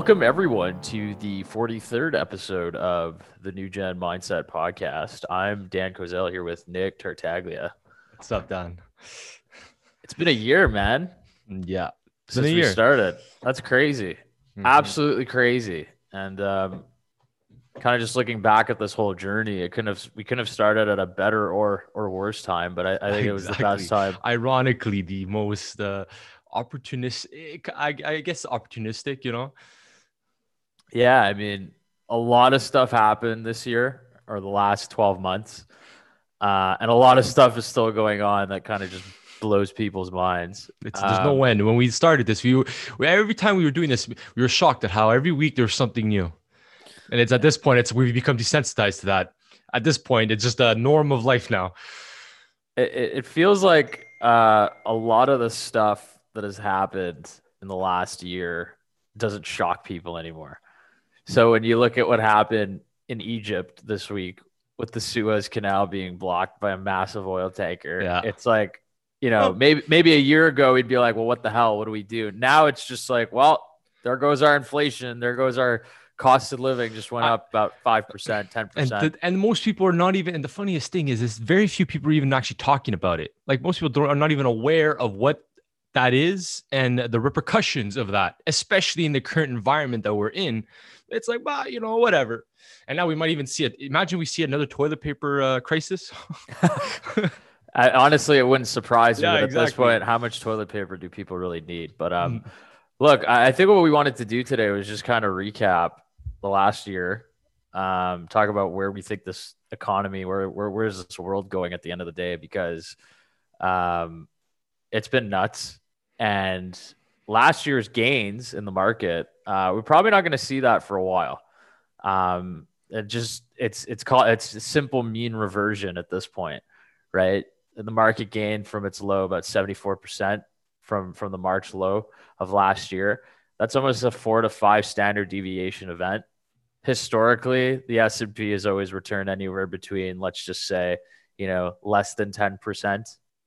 Welcome, everyone, to the 43rd episode of the New Gen Mindset Podcast. I'm Dan Kozel here with Nick Tartaglia. What's up, Dan? It's been a year, man, Yeah. It's since we year. started. That's crazy. Mhm. Absolutely crazy. And um, kind of just looking back at this whole journey, it couldn't have we couldn't have started at a better or or worse time, but I, I think it was the best time. Ironically, the most uh, opportunistic, I, I guess opportunistic, you know? Yeah, I mean, a lot of stuff happened this year or the last 12 months. Uh, and a lot of stuff is still going on that kind of just blows people's minds. It's, there's no Um, end. When we started this, we, were, we every time we were doing this, we were shocked at how every week there's something new. And it's at this point, it's we've become desensitized to that. At this point, it's just a norm of life now. It, it it feels like uh, a lot of the stuff that has happened in the last year doesn't shock people anymore. So when you look at what happened in Egypt this week with the Suez Canal being blocked by a massive oil tanker, Yeah. it's like, you know, maybe maybe a year ago we'd be like, well, what the hell? What do we do? Now it's just like, well, there goes our inflation. There goes our cost of living just went up about five percent, ten And percent. the, and most people are not even. And the funniest thing is, is very few people are even actually talking about it. Like most people don't, are not even aware of what that is and the repercussions of that, especially in the current environment that we're in. It's like, well, you know, whatever. And now we might even see it. Imagine we see another toilet paper uh, crisis. I, honestly, it wouldn't surprise me. Yeah, but At this point, how much toilet paper do people really need? But um, Mm. look, I, I think what we wanted to do today was just kind of recap the last year, um, talk about where we think this economy, where where where's this world going at the end of the day, because um, it's been nuts, and last year's gains in the market, uh, we're probably not going to see that for a while. Um, it just it's it's called it's simple mean reversion at this point, right? The market gained from its low about 74% from from the March low of last year. That's almost a 4 to 5 standard deviation event. Historically, the S&P has always returned anywhere between let's just say, you know, less than 10%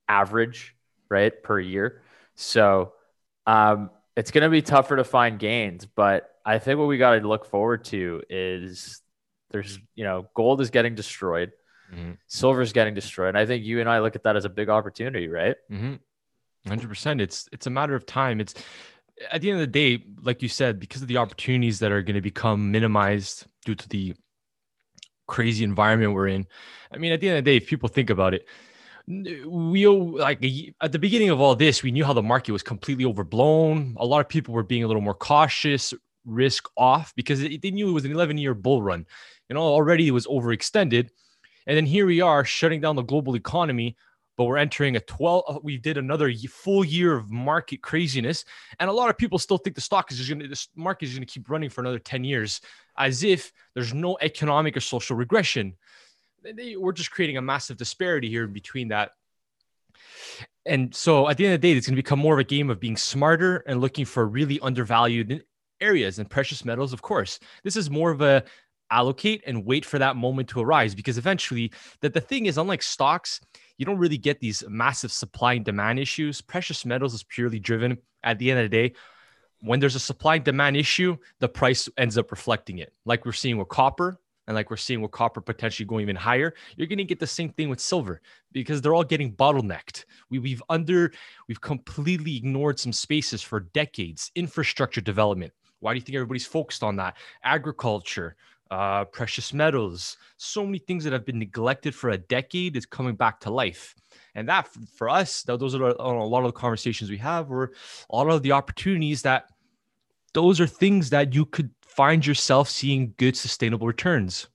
average, right, per year. So, um it's going to be tougher to find gains, but I think what we got to look forward to is there's, you know, gold is getting destroyed Mhm. is getting destroyed. And I think you and I look at that as a big opportunity, right? Mhm. 100%. It's it's a matter of time. It's at the end of the day, like you said, because of the opportunities that are going to become minimized due to the crazy environment we're in. I mean, at the end of the day, if people think about it, we like at the beginning of all this, we knew how the market was completely overblown. A lot of people were being a little more cautious, risk off because they knew it was an 11 year bull run. You know, already it was overextended. And then here we are shutting down the global economy, but we're entering a 12. uh, We did another full year of market craziness. And a lot of people still think the stock is just going to, the market is going to keep running for another 10 years as if there's no economic or social regression. We're just creating a massive disparity here between that. And so at the end of the day, it's going to become more of a game of being smarter and looking for really undervalued areas and precious metals, of course. This is more of a allocate and wait for that moment to arise because eventually that the thing is unlike stocks you don't really get these massive supply and demand issues precious metals is purely driven at the end of the day when there's a supply and demand issue the price ends up reflecting it like we're seeing with copper and like we're seeing with copper potentially going even higher you're going to get the same thing with silver because they're all getting bottlenecked. We, we've under we've completely ignored some spaces for decades. Infrastructure development. Why do you think everybody's focused on that? Agriculture uh, precious metals, so many things that have been neglected for a decade is coming back to life. And that for us, tho- those are a a lot of the conversations we have, or a lot of the opportunities that those are things that you could find yourself seeing good sustainable returns.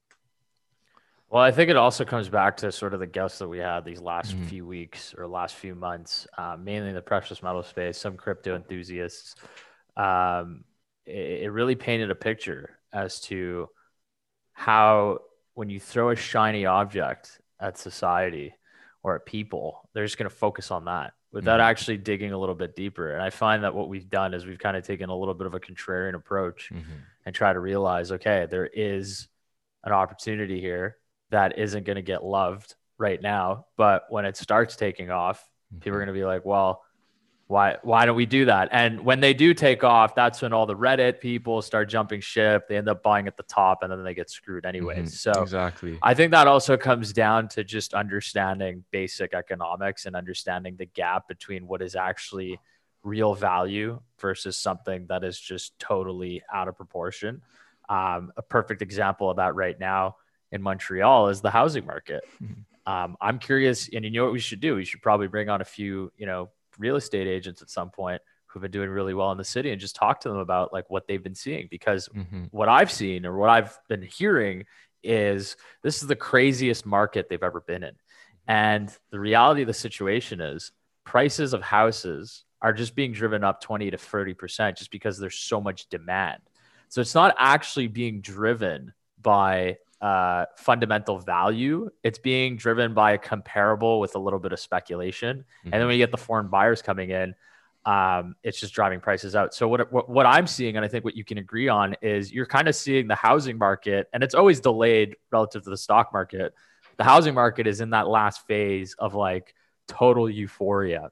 Well, I think it also comes back to sort of the guests that we had these last Mhm. few weeks or last few months, uh, mainly in the precious metal space, some crypto enthusiasts. Um, it, it really painted a picture as to how when you throw a shiny object at society or at people, they're just going to focus on that without Mhm. actually digging a little bit deeper. And I find that what we've done is we've kind of taken a little bit of a contrarian approach and try to realize, okay, there is an opportunity here that isn't going to get loved right now, but when it starts taking off, people are going to be like, well, why why don't we do that? And when they do take off that's when all the reddit people start jumping ship. They end up buying at the top and then they get screwed anyways. Mm-hmm. so exactly. I think that also comes down to just understanding basic economics and understanding the gap between what is actually real value versus something that is just totally out of proportion um, a perfect example of that right now in montreal is the housing market mm-hmm. um, i'm curious and you know what we should do we should probably bring on a few you know real estate agents at some point who've been doing really well in the city and just talk to them about like what they've been seeing because mm-hmm. what I've seen or what I've been hearing is this is the craziest market they've ever been in. And the reality of the situation is prices of houses are just being driven up 20 to 30% just because there's so much demand. So it's not actually being driven by uh, fundamental value. It's being driven by a comparable with a little bit of speculation. Mm-hmm. And then when you get the foreign buyers coming in, um, it's just driving prices out. So what, what, what I'm seeing, and I think what you can agree on, is you're kind of seeing the housing market, and it's always delayed relative to the stock market. The housing market is in that last phase of like total euphoria.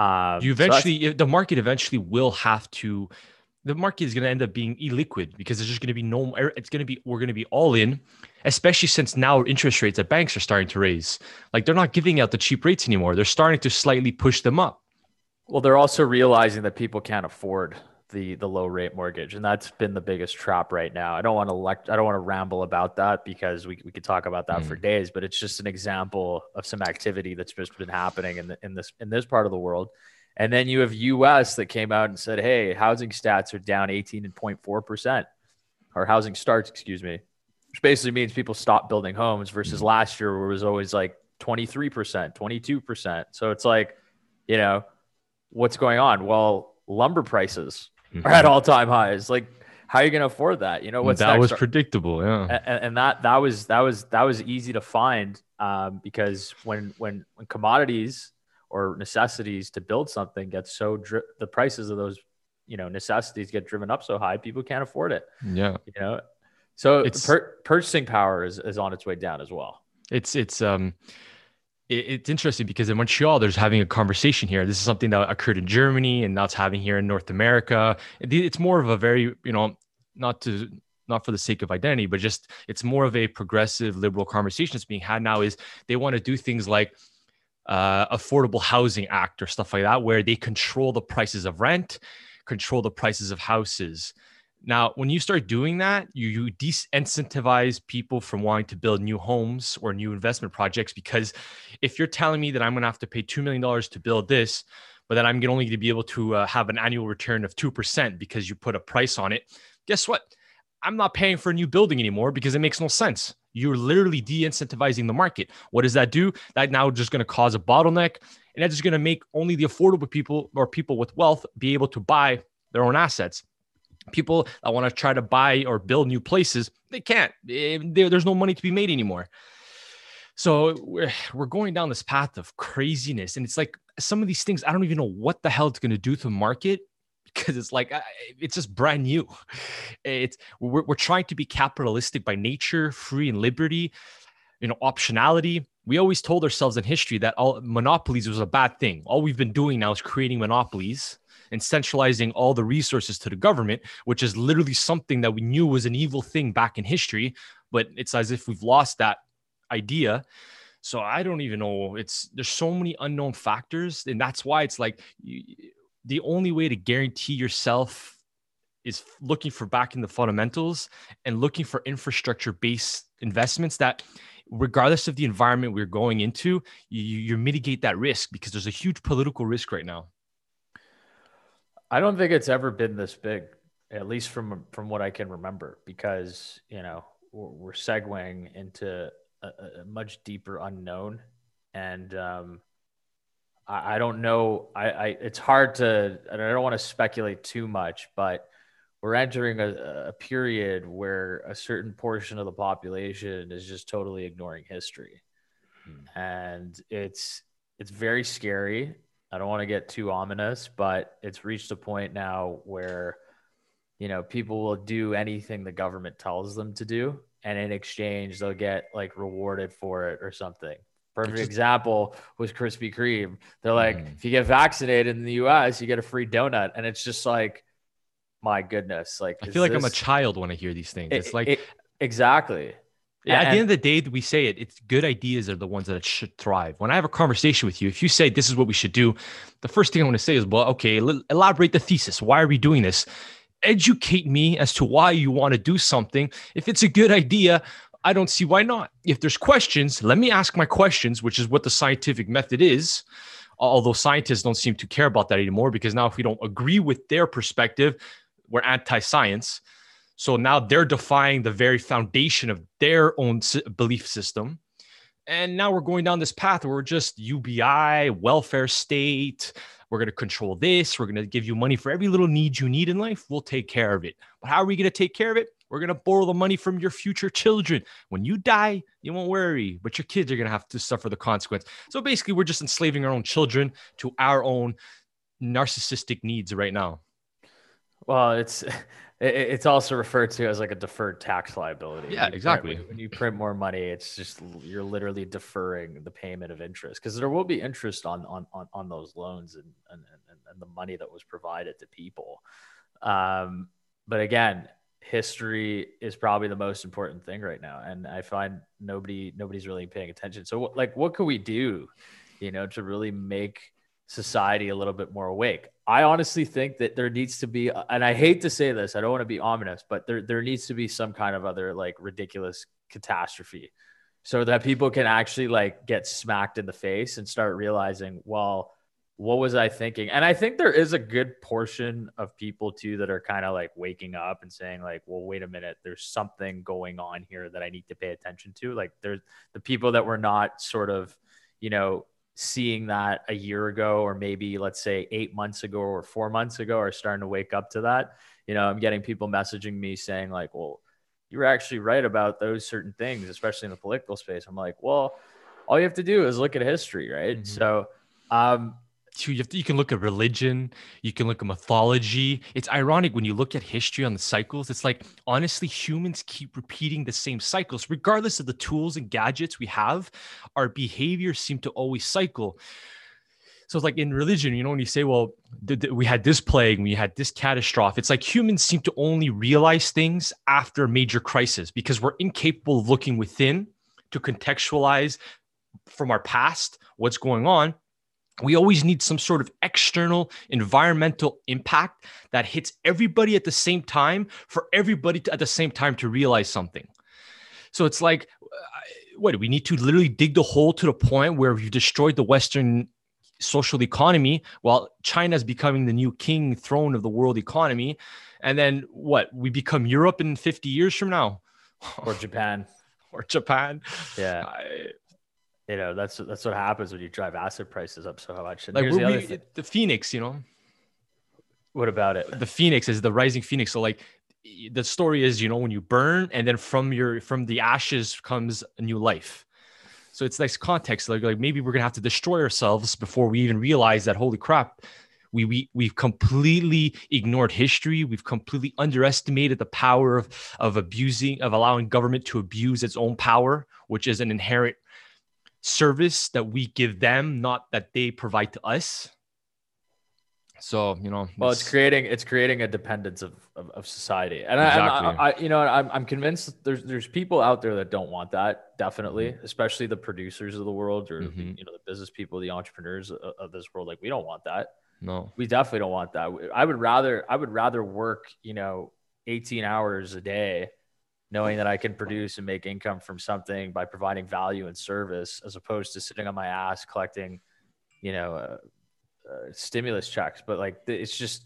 Um, you eventually, so the market eventually will have to the market is going to end up being illiquid because there's just going to be no er, it's going to be we're going to be all in especially since now interest rates at banks are starting to raise. Like they're not giving out the cheap rates anymore. They're starting to slightly push them up. Well they're also realizing that people can't afford the the low rate mortgage and that's been the biggest trap right now i don't want to elect i don't want to ramble about that because we, we could talk about that mm. for days but it's just an example of some activity that's just been happening in, the, in this in this part of the world and then you have US that came out and said, hey, housing stats are down 18.4%, or housing starts, excuse me, which basically means people stopped building homes versus mm-hmm. last year where it was always like 23%, 22%. So it's like, you know, what's going on? Well, lumber prices mm-hmm. are at all time highs. Like, how are you going to afford that? You know, what's that was predictable. Yeah. And, and, that, that was, that was, that was easy to find um, because when, when, when commodities or necessities to build something get so dri- the prices of those you know necessities get driven up so high people can't afford it yeah you know so it's per- purchasing power is, is on its way down as well it's it's um it's interesting because in montreal there's having a conversation here this is something that occurred in germany and now it's having here in north america it's more of a very you know not to not for the sake of identity but just it's more of a progressive liberal conversation that's being had now is they want to do things like uh, Affordable Housing Act or stuff like that, where they control the prices of rent, control the prices of houses. Now, when you start doing that, you, you disincentivize people from wanting to build new homes or new investment projects because if you're telling me that I'm going to have to pay $2 million to build this, but then I'm only going to be able to uh, have an annual return of 2% because you put a price on it, guess what? I'm not paying for a new building anymore because it makes no sense. You're literally de incentivizing the market. What does that do? That now just going to cause a bottleneck. And that's just going to make only the affordable people or people with wealth be able to buy their own assets. People that want to try to buy or build new places, they can't. There's no money to be made anymore. So we're, we're going down this path of craziness. And it's like some of these things, I don't even know what the hell it's going to do to the market because it's like it's just brand new. It's we're, we're trying to be capitalistic by nature, free and liberty, you know, optionality. We always told ourselves in history that all monopolies was a bad thing. All we've been doing now is creating monopolies and centralizing all the resources to the government, which is literally something that we knew was an evil thing back in history. But it's as if we've lost that idea. So I don't even know. It's there's so many unknown factors, and that's why it's like the only way to guarantee yourself is looking for back in the fundamentals and looking for infrastructure based investments that regardless of the environment we're going into you, you mitigate that risk because there's a huge political risk right now i don't think it's ever been this big at least from from what i can remember because you know we're, we're segueing into a, a, much deeper unknown and um, I, I don't know. I, I it's hard to. I don't want to speculate too much, but we're entering a, a period where a certain portion of the population is just totally ignoring history, hmm. and it's it's very scary. I don't want to get too ominous, but it's reached a point now where you know people will do anything the government tells them to do and in exchange they'll get like rewarded for it or something Perfect just, example was Krispy Kreme. They're like, mm. if you get vaccinated in the US, you get a free donut. And it's just like, my goodness. Like, I feel like this... I'm a child when I hear these things. It's like, it, exactly. Yeah, at the end of the day, we say it. It's good ideas are the ones that should thrive. When I have a conversation with you, if you say this is what we should do, the first thing I want to say is, well, okay, elaborate the thesis. Why are we doing this? Educate me as to why you want to do something. If it's a good idea, I don't see why not. If there's questions, let me ask my questions, which is what the scientific method is. Although scientists don't seem to care about that anymore because now if we don't agree with their perspective, we're anti-science. So now they're defying the very foundation of their own belief system. And now we're going down this path where we're just UBI, welfare state. We're going to control this. We're going to give you money for every little need you need in life. We'll take care of it. But how are we going to take care of it? We're going to borrow the money from your future children. When you die, you won't worry, but your kids are going to have to suffer the consequence. So basically, we're just enslaving our own children to our own narcissistic needs right now. Well, it's it's also referred to as like a deferred tax liability. Yeah, exactly. Print, when you print more money, it's just you're literally deferring the payment of interest because there will be interest on on on, on those loans and, and and and the money that was provided to people. Um, but again, history is probably the most important thing right now and i find nobody nobody's really paying attention so like what could we do you know to really make society a little bit more awake i honestly think that there needs to be and i hate to say this i don't want to be ominous but there, there needs to be some kind of other like ridiculous catastrophe so that people can actually like get smacked in the face and start realizing well what was I thinking? And I think there is a good portion of people too that are kind of like waking up and saying like, well, wait a minute, there's something going on here that I need to pay attention to. Like there's the people that were not sort of, you know, seeing that a year ago or maybe let's say 8 months ago or 4 months ago are starting to wake up to that. You know, I'm getting people messaging me saying like, well, you were actually right about those certain things, especially in the political space. I'm like, well, all you have to do is look at history, right? Mm-hmm. So, um, you, have to, you can look at religion, you can look at mythology. It's ironic when you look at history on the cycles. It's like honestly, humans keep repeating the same cycles, regardless of the tools and gadgets we have. Our behaviors seem to always cycle. So it's like in religion, you know, when you say, well, th- th- we had this plague, we had this catastrophe, it's like humans seem to only realize things after a major crisis because we're incapable of looking within to contextualize from our past what's going on we always need some sort of external environmental impact that hits everybody at the same time for everybody to, at the same time to realize something. So it's like, uh, what do we need to literally dig the hole to the point where we've destroyed the Western social economy while China is becoming the new king throne of the world economy? And then what? We become Europe in 50 years from now? Or Japan. or Japan. Yeah. I, you know that's that's what happens when you drive asset prices up so much. And like the, we, the Phoenix, you know. What about it? The Phoenix is the rising Phoenix. So like the story is, you know, when you burn and then from your from the ashes comes a new life. So it's nice context. Like, like maybe we're gonna have to destroy ourselves before we even realize that holy crap, we we we've completely ignored history. We've completely underestimated the power of of abusing of allowing government to abuse its own power, which is an inherent service that we give them, not that they provide to us. So you know, well, it's, it's creating it's creating a dependence of of, of society, and exactly. I, I, I, you know, I'm I'm convinced there's there's people out there that don't want that. Definitely, mm-hmm. especially the producers of the world or mm-hmm. you know the business people, the entrepreneurs of, of this world. Like we don't want that. No, we definitely don't want that. I would rather I would rather work you know 18 hours a day knowing that I can produce and make income from something by providing value and service, as opposed to sitting on my ass collecting, you know, uh, uh, stimulus checks. But like, it's just,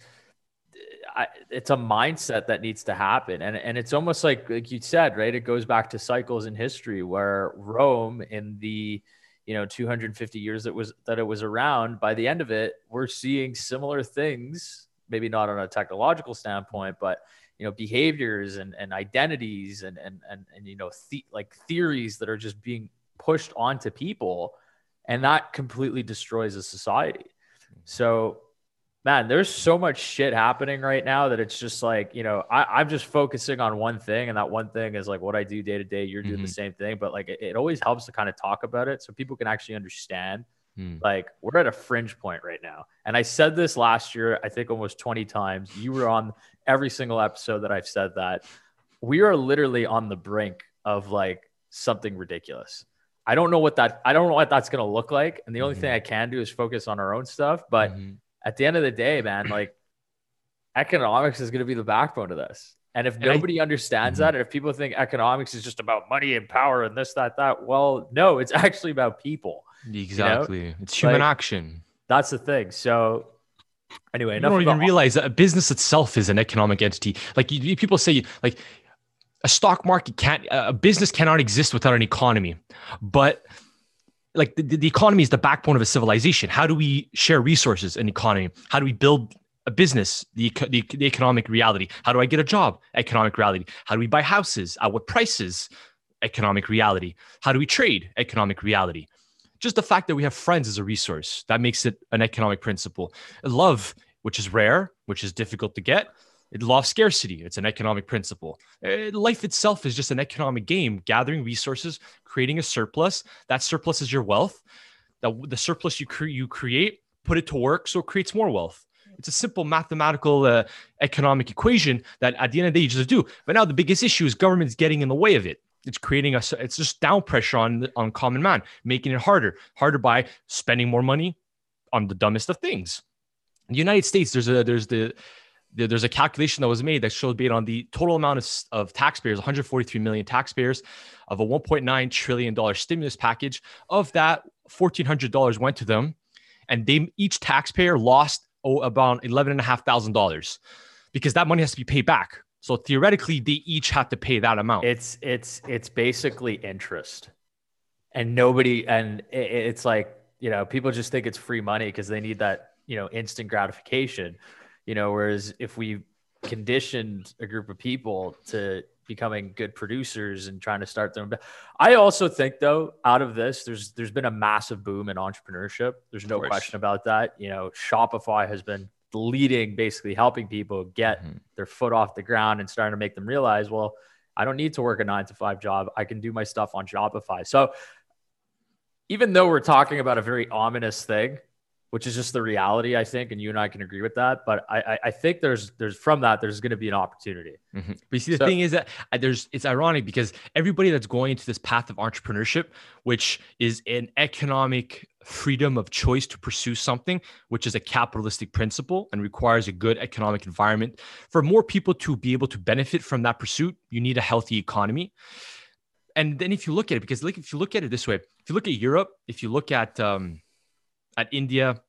I, it's a mindset that needs to happen, and and it's almost like like you said, right? It goes back to cycles in history where Rome in the you know 250 years that was that it was around by the end of it we're seeing similar things maybe not on a technological standpoint but you know behaviors and, and identities and and and, and you know the, like theories that are just being pushed onto people and that completely destroys a society so man, there's so much shit happening right now that it's just like, you know, I, am just focusing on one thing, and that one thing is like what I do day to day. You're doing mm-hmm. the same thing, but like it, it, always helps to kind of talk about it so people can actually understand. Mm. Like we're at a fringe point right now. And I said this last year, I think almost 20 times. You were on every single episode that I've said that. We are literally on the brink of like something ridiculous. I don't know what that I don't know what that's gonna look like. And the only mm-hmm. thing I can do is focus on our own stuff. But mm-hmm at the end of the day, man, like economics is going to be the backbone of this. And if and nobody I, understands mm-hmm. that, and if people think economics is just about money and power and this, that, that, well, no, it's actually about people. Exactly. You know? It's human like, action. That's the thing. So, anyway, you don't even realize that a business itself is an economic entity. Like you, people say, like a stock market can't, a business cannot exist without an economy. But like the, the economy is the backbone of a civilization. How do we share resources in economy? How do we build a business, the, the, the, economic reality. How do I get a job? Economic reality. How do we buy houses? At what prices? Economic reality. How do we trade? Economic reality. Just the fact that we have friends is a resource that makes it an economic principle. Love, which is rare, which is difficult to get, it law of scarcity. It's an economic principle. Uh, life itself is just an economic game, gathering resources, creating a surplus. That surplus is your wealth. The, the surplus you, cre- you create, put it to work, so it creates more wealth. It's a simple mathematical uh, economic equation that at the end of the day you just do. But now the biggest issue is government's getting in the way of it. It's creating a it's just down pressure on on common man, making it harder, harder by spending more money on the dumbest of things. In the United States, there's a there's the there's a calculation that was made that showed based on the total amount of, of taxpayers 143 million taxpayers of a 1.9 trillion dollar stimulus package of that $1400 went to them and they each taxpayer lost oh, about $11,500 because that money has to be paid back so theoretically they each have to pay that amount. It's it's it's basically interest. And nobody and it's like you know people just think it's free money because they need that you know instant gratification. You know whereas if we conditioned a group of people to becoming good producers and trying to start their own i also think though out of this there's there's been a massive boom in entrepreneurship. There's no question about that. You know shopify has been leading basically helping people get mm-hmm. their foot off the ground and starting to make them realize well i don't need to work a nine to five job i can do my stuff on shopify so even though we're talking about a very ominous thing which is just the reality, I think, and you and I can agree with that. But I, I think there's there's from that there's going to be an opportunity. Mm-hmm. But you see, the so, thing is that there's it's ironic because everybody that's going into this path of entrepreneurship, which is an economic freedom of choice to pursue something, which is a capitalistic principle and requires a good economic environment for more people to be able to benefit from that pursuit. You need a healthy economy. And then if you look at it, because like if you look at it this way, if you look at Europe, if you look at um, at India,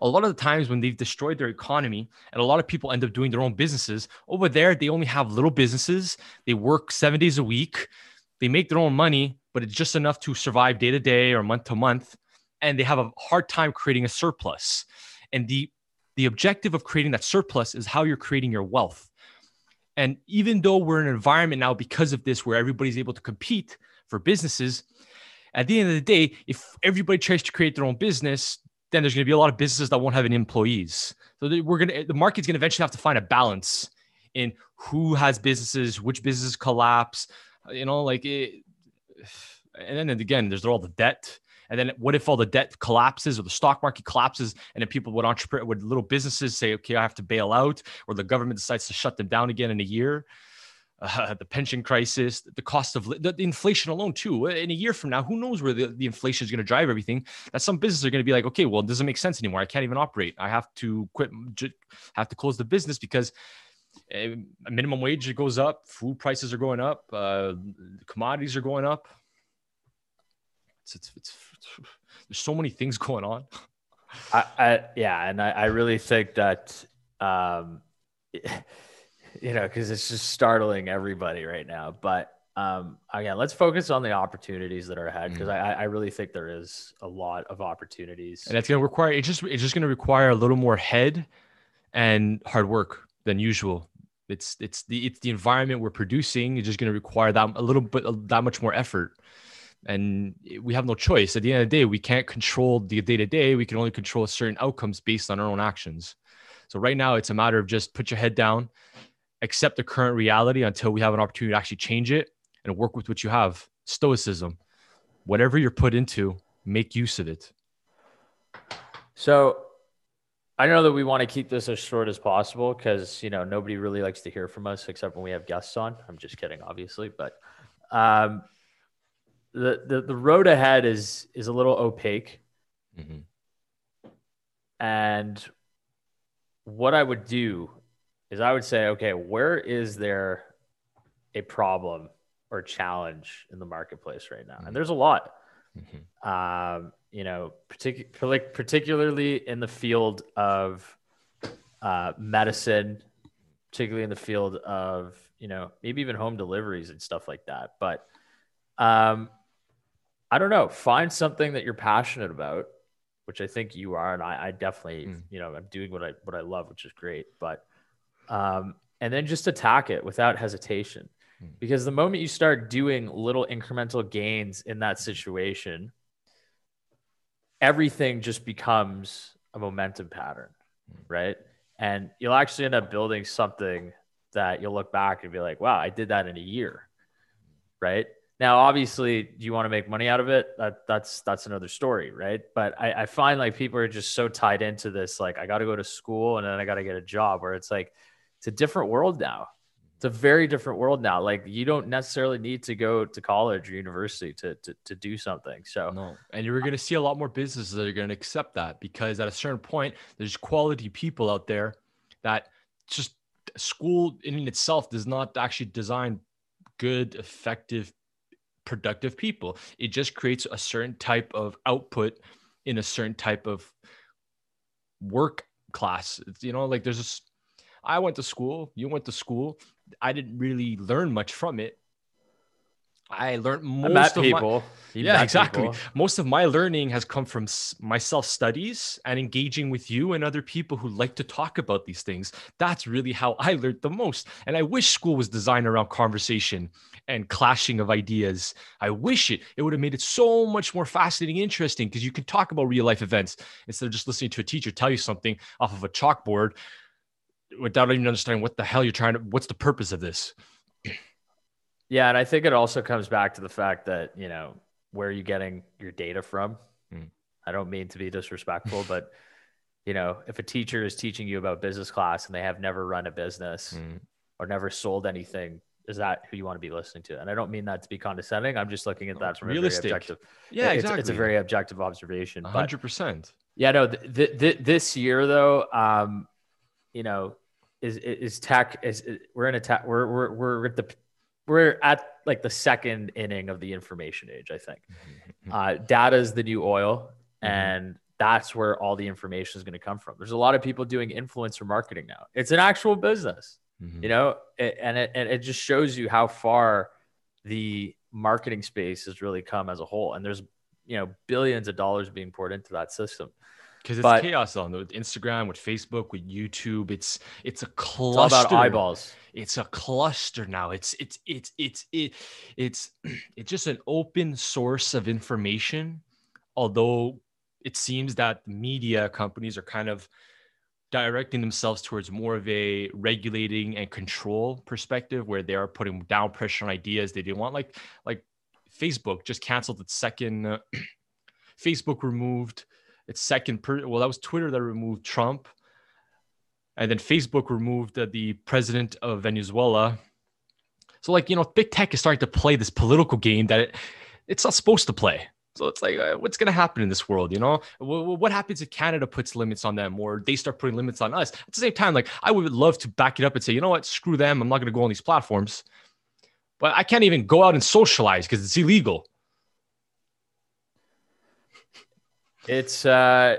a lot of the times when they've destroyed their economy and a lot of people end up doing their own businesses over there they only have little businesses. They work seven days a week. They make their own money but it's just enough to survive day to day or month to month. And they have a hard time creating a surplus. And the the objective of creating that surplus is how you're creating your wealth. And even though we're in an environment now because of this where everybody's able to compete for businesses at the end of the day, if everybody tries to create their own business, then there's going to be a lot of businesses that won't have any employees. So we're going to the market's going to eventually have to find a balance in who has businesses, which businesses collapse, uh, you know, like it. And then again, there's all the debt. And then what if all the debt collapses or the stock market collapses and then people would entrepreneur would little businesses say, okay, I have to bail out, or the government decides to shut them down again in a year uh, the pension crisis, the cost of the, the, inflation alone too. In a year from now, who knows where the, the inflation is going to drive everything? That some businesses are going to be like, okay, well, it doesn't make sense anymore. I can't even operate. I have to quit, have to close the business because a minimum wage goes up, food prices are going up, uh, commodities are going up. It's, it's, it's, there's so many things going on. I, I yeah, and I, I really think that um, you know, because it's just startling everybody right now. But um, again, let's focus on the opportunities that are ahead because mm. I, I really think there is a lot of opportunities. And it's going to require it's just it's just going to require a little more head and hard work than usual. It's it's the it's the environment we're producing. It's just going to require that a little bit that much more effort. and we have no choice. At the end of the day, we can't control the day to day. We can only control certain outcomes based on our own actions. So right now, it's a matter of just put your head down, accept the current reality until we have an opportunity to actually change it, and work with what you have. Stoicism, whatever you're put into, make use of it. So I know that we want to keep this as short as possible because you know nobody really likes to hear from us except when we have guests on. I'm just kidding, obviously, but um, the, the the road ahead is is a little opaque. Mm-hmm. And what I would do is I would say, okay, where is there a problem or challenge in the marketplace right now? Mm-hmm. And there's a lot. Mm-hmm. Um, you know, partic- particularly in the field of uh, medicine, particularly in the field of you know maybe even home deliveries and stuff like that. But um, I don't know. Find something that you're passionate about, which I think you are, and I, I definitely, mm. you know, I'm doing what I what I love, which is great. But um, and then just attack it without hesitation, mm. because the moment you start doing little incremental gains in that situation, everything just becomes a momentum pattern, mm. right? And you'll actually end up building something that you'll look back and be like, "Wow, I did that in a year," right? Now, obviously, do you want to make money out of it? That, that's that's another story, right? But I, I find like people are just so tied into this, like I got to go to school and then I got to get a job, where it's like it's a different world now. It's a very different world now. Like you don't necessarily need to go to college or university to to, to do something. So no, and you're going to see a lot more businesses that are going to accept that because at a certain point, there's quality people out there that just school in itself does not actually design good, effective productive people. It just creates a certain type of output in a certain type of work class. It's, you know, like there's this. I went to school, you went to school. I didn't really learn much from it. I learned most I of people. My, yeah, exactly. People. Most of my learning has come from my self studies and engaging with you and other people who like to talk about these things. That's really how I learned the most. And I wish school was designed around conversation and clashing of ideas. I wish it. It would have made it so much more fascinating, interesting because you can talk about real life events instead of just listening to a teacher tell you something off of a chalkboard without even understanding what the hell you're trying to. What's the purpose of this? Yeah, and I think it also comes back to the fact that you know where are you getting your data from. Mm. I don't mean to be disrespectful, but you know, if a teacher is teaching you about business class and they have never run a business mm. or never sold anything is that who you want to be listening to? And I don't mean that to be condescending. I'm just looking at that from realistic. a very objective. Yeah, it's, exactly. It's a very objective observation. hundred percent. Yeah, no. Th- th- this year though, um, you know, is is tech is we're in a tech we're we're we're at the we're at like the second inning of the information age. I think mm-hmm. uh, data is the new oil, mm-hmm. and that's where all the information is going to come from. There's a lot of people doing influencer marketing now. It's an actual business mm-hmm. you know, it, and it, and it just shows you how far the marketing space has really come as a whole. And there's, you know, billions of dollars being poured into that system. Because it's but, chaos on with Instagram, with Facebook, with YouTube. It's it's a cluster. It's about eyeballs. It's a cluster now. It's it's it's it's it, it's it's just an open source of information. Although it seems that media companies are kind of directing themselves towards more of a regulating and control perspective where they are putting down pressure on ideas they didn't want like like facebook just canceled its second uh, facebook removed its second per well that was twitter that removed trump and then facebook removed uh, the president of venezuela so like you know big tech is starting to play this political game that it, it's not supposed to play so it's like, uh, what's going to happen in this world? You know, what, what happens if Canada puts limits on them or they start putting limits on us? At the same time, like I would love to back it up and say, you know what, screw them. I'm not going to go on these platforms. But I can't even go out and socialize because it's illegal. It's uh,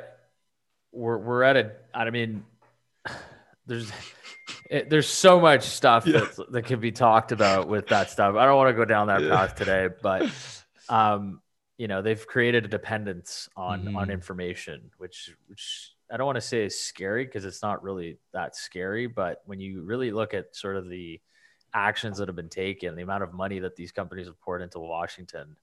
we're we're at a. I mean, there's it, there's so much stuff yeah. that that can be talked about with that stuff. I don't want to go down that yeah. path today, but um you know they've created a dependence on mm-hmm. on information which which i don't want to say is scary because it's not really that scary but when you really look at sort of the actions that have been taken the amount of money that these companies have poured into washington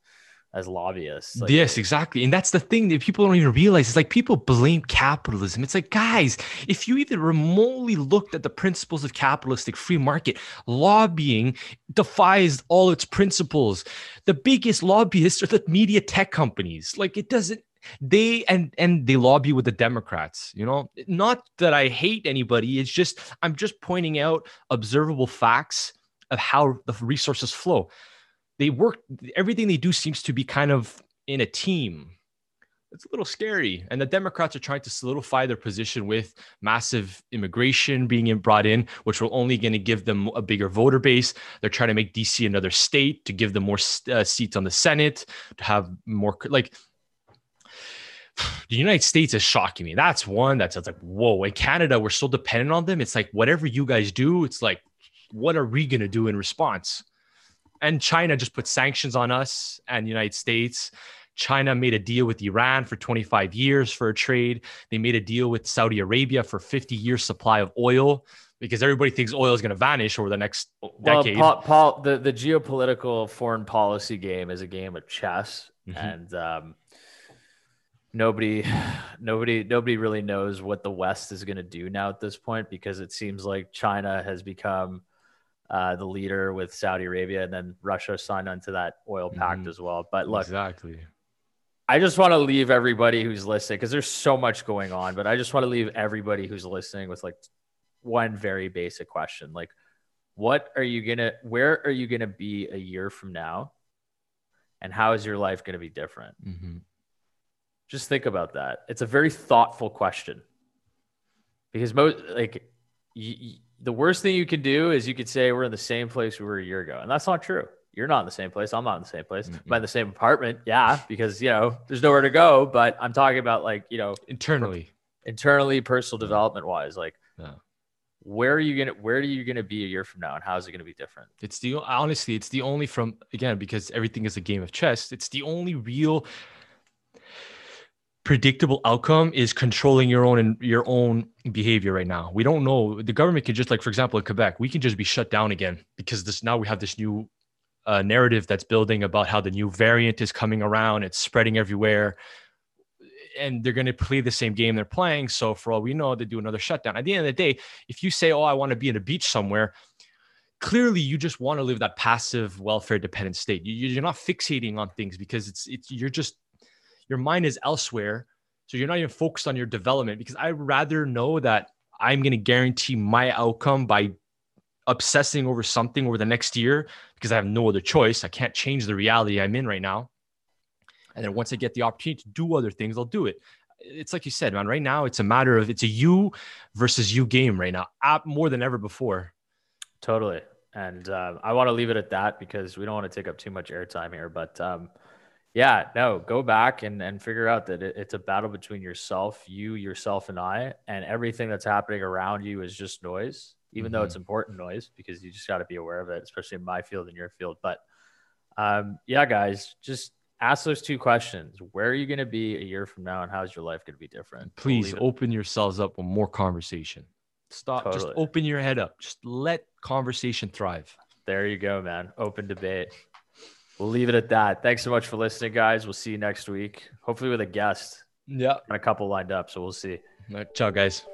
as lobbyists. Like, yes, exactly. And that's the thing that people don't even realize. It's like people blame capitalism. It's like, guys, if you even remotely looked at the principles of capitalistic free market, lobbying defies all its principles. The biggest lobbyists are the media tech companies. Like it doesn't they and and they lobby with the democrats you know not that i hate anybody it's just i'm just pointing out observable facts of how the resources flow they work everything they do seems to be kind of in a team it's a little scary and the democrats are trying to solidify their position with massive immigration being brought in which will only going to give them a bigger voter base they're trying to make dc another state to give them more uh, seats on the senate to have more like the United States is shocking me. That's one that's, that's like, whoa. In Canada, we're so dependent on them. It's like, whatever you guys do, it's like, what are we going to do in response? And China just put sanctions on us and the United States. China made a deal with Iran for 25 years for a trade. They made a deal with Saudi Arabia for 50 years supply of oil because everybody thinks oil is going to vanish over the next decade. Well, Paul, Paul, the, the geopolitical foreign policy game is a game of chess, mm-hmm. and um, nobody, nobody, nobody really knows what the West is going to do now at this point because it seems like China has become uh, the leader with Saudi Arabia, and then Russia signed onto that oil pact mm-hmm. as well. But look, exactly. I just want to leave everybody who's listening because there's so much going on, but I just want to leave everybody who's listening with like one very basic question. Like, what are you gonna where are you gonna be a year from now? And how is your life gonna be different? Mm-hmm. Just think about that. It's a very thoughtful question. Because most like y- the worst thing you can do is you could say we're in the same place we were a year ago, and that's not true. You're not in the same place. I'm not in the same place. Mm-hmm. I'm in the same apartment. Yeah, because you know there's nowhere to go. But I'm talking about like you know internally, internally, personal development wise. Like, yeah. where are you gonna where are you gonna be a year from now, and how is it gonna be different? It's the honestly, it's the only from again because everything is a game of chess. It's the only real predictable outcome is controlling your own and your own behavior right now. We don't know. The government can just like, for example, in Quebec, we can just be shut down again because this now we have this new uh, narrative that's building about how the new variant is coming around. It's spreading everywhere. And they're going to play the same game they're playing. So, for all we know, they do another shutdown. At the end of the day, if you say, Oh, I want to be in a beach somewhere, clearly you just want to live that passive welfare dependent state. You, are not fixating on things because it's, it's, you're just your mind is elsewhere. So you're not even focused on your development because I'd rather know that I'm going to guarantee my outcome by obsessing over something over the next year because I have no other choice. I can't change the reality I'm in right now. And then once I get the opportunity to do other things, I'll do it. It's like you said, man, right now it's a matter of it's a you versus you game right now, more than ever before. Totally. And uh, I want to leave it at that because we don't want to take up too much airtime here. But um, yeah, no, go back and, and figure out that it, it's a battle between yourself, you, yourself, and I, and everything that's happening around you is just noise, even mm-hmm. though it's mm-hmm. important noise because you just got to be aware of it, especially in my field and your field. But um, yeah, guys, just ask those two questions. Where are you going to be a year from now, and how's your life going to be different? Please open yourselves up for more conversation. Stop. Totally. Just open your head up. Just let conversation thrive. There you go, man. Open debate. We'll leave it at that. Thanks so much for listening, guys. We'll see you next week. Hopefully with a guest. Yeah. And a couple lined up. So we'll see. All right, ciao, guys.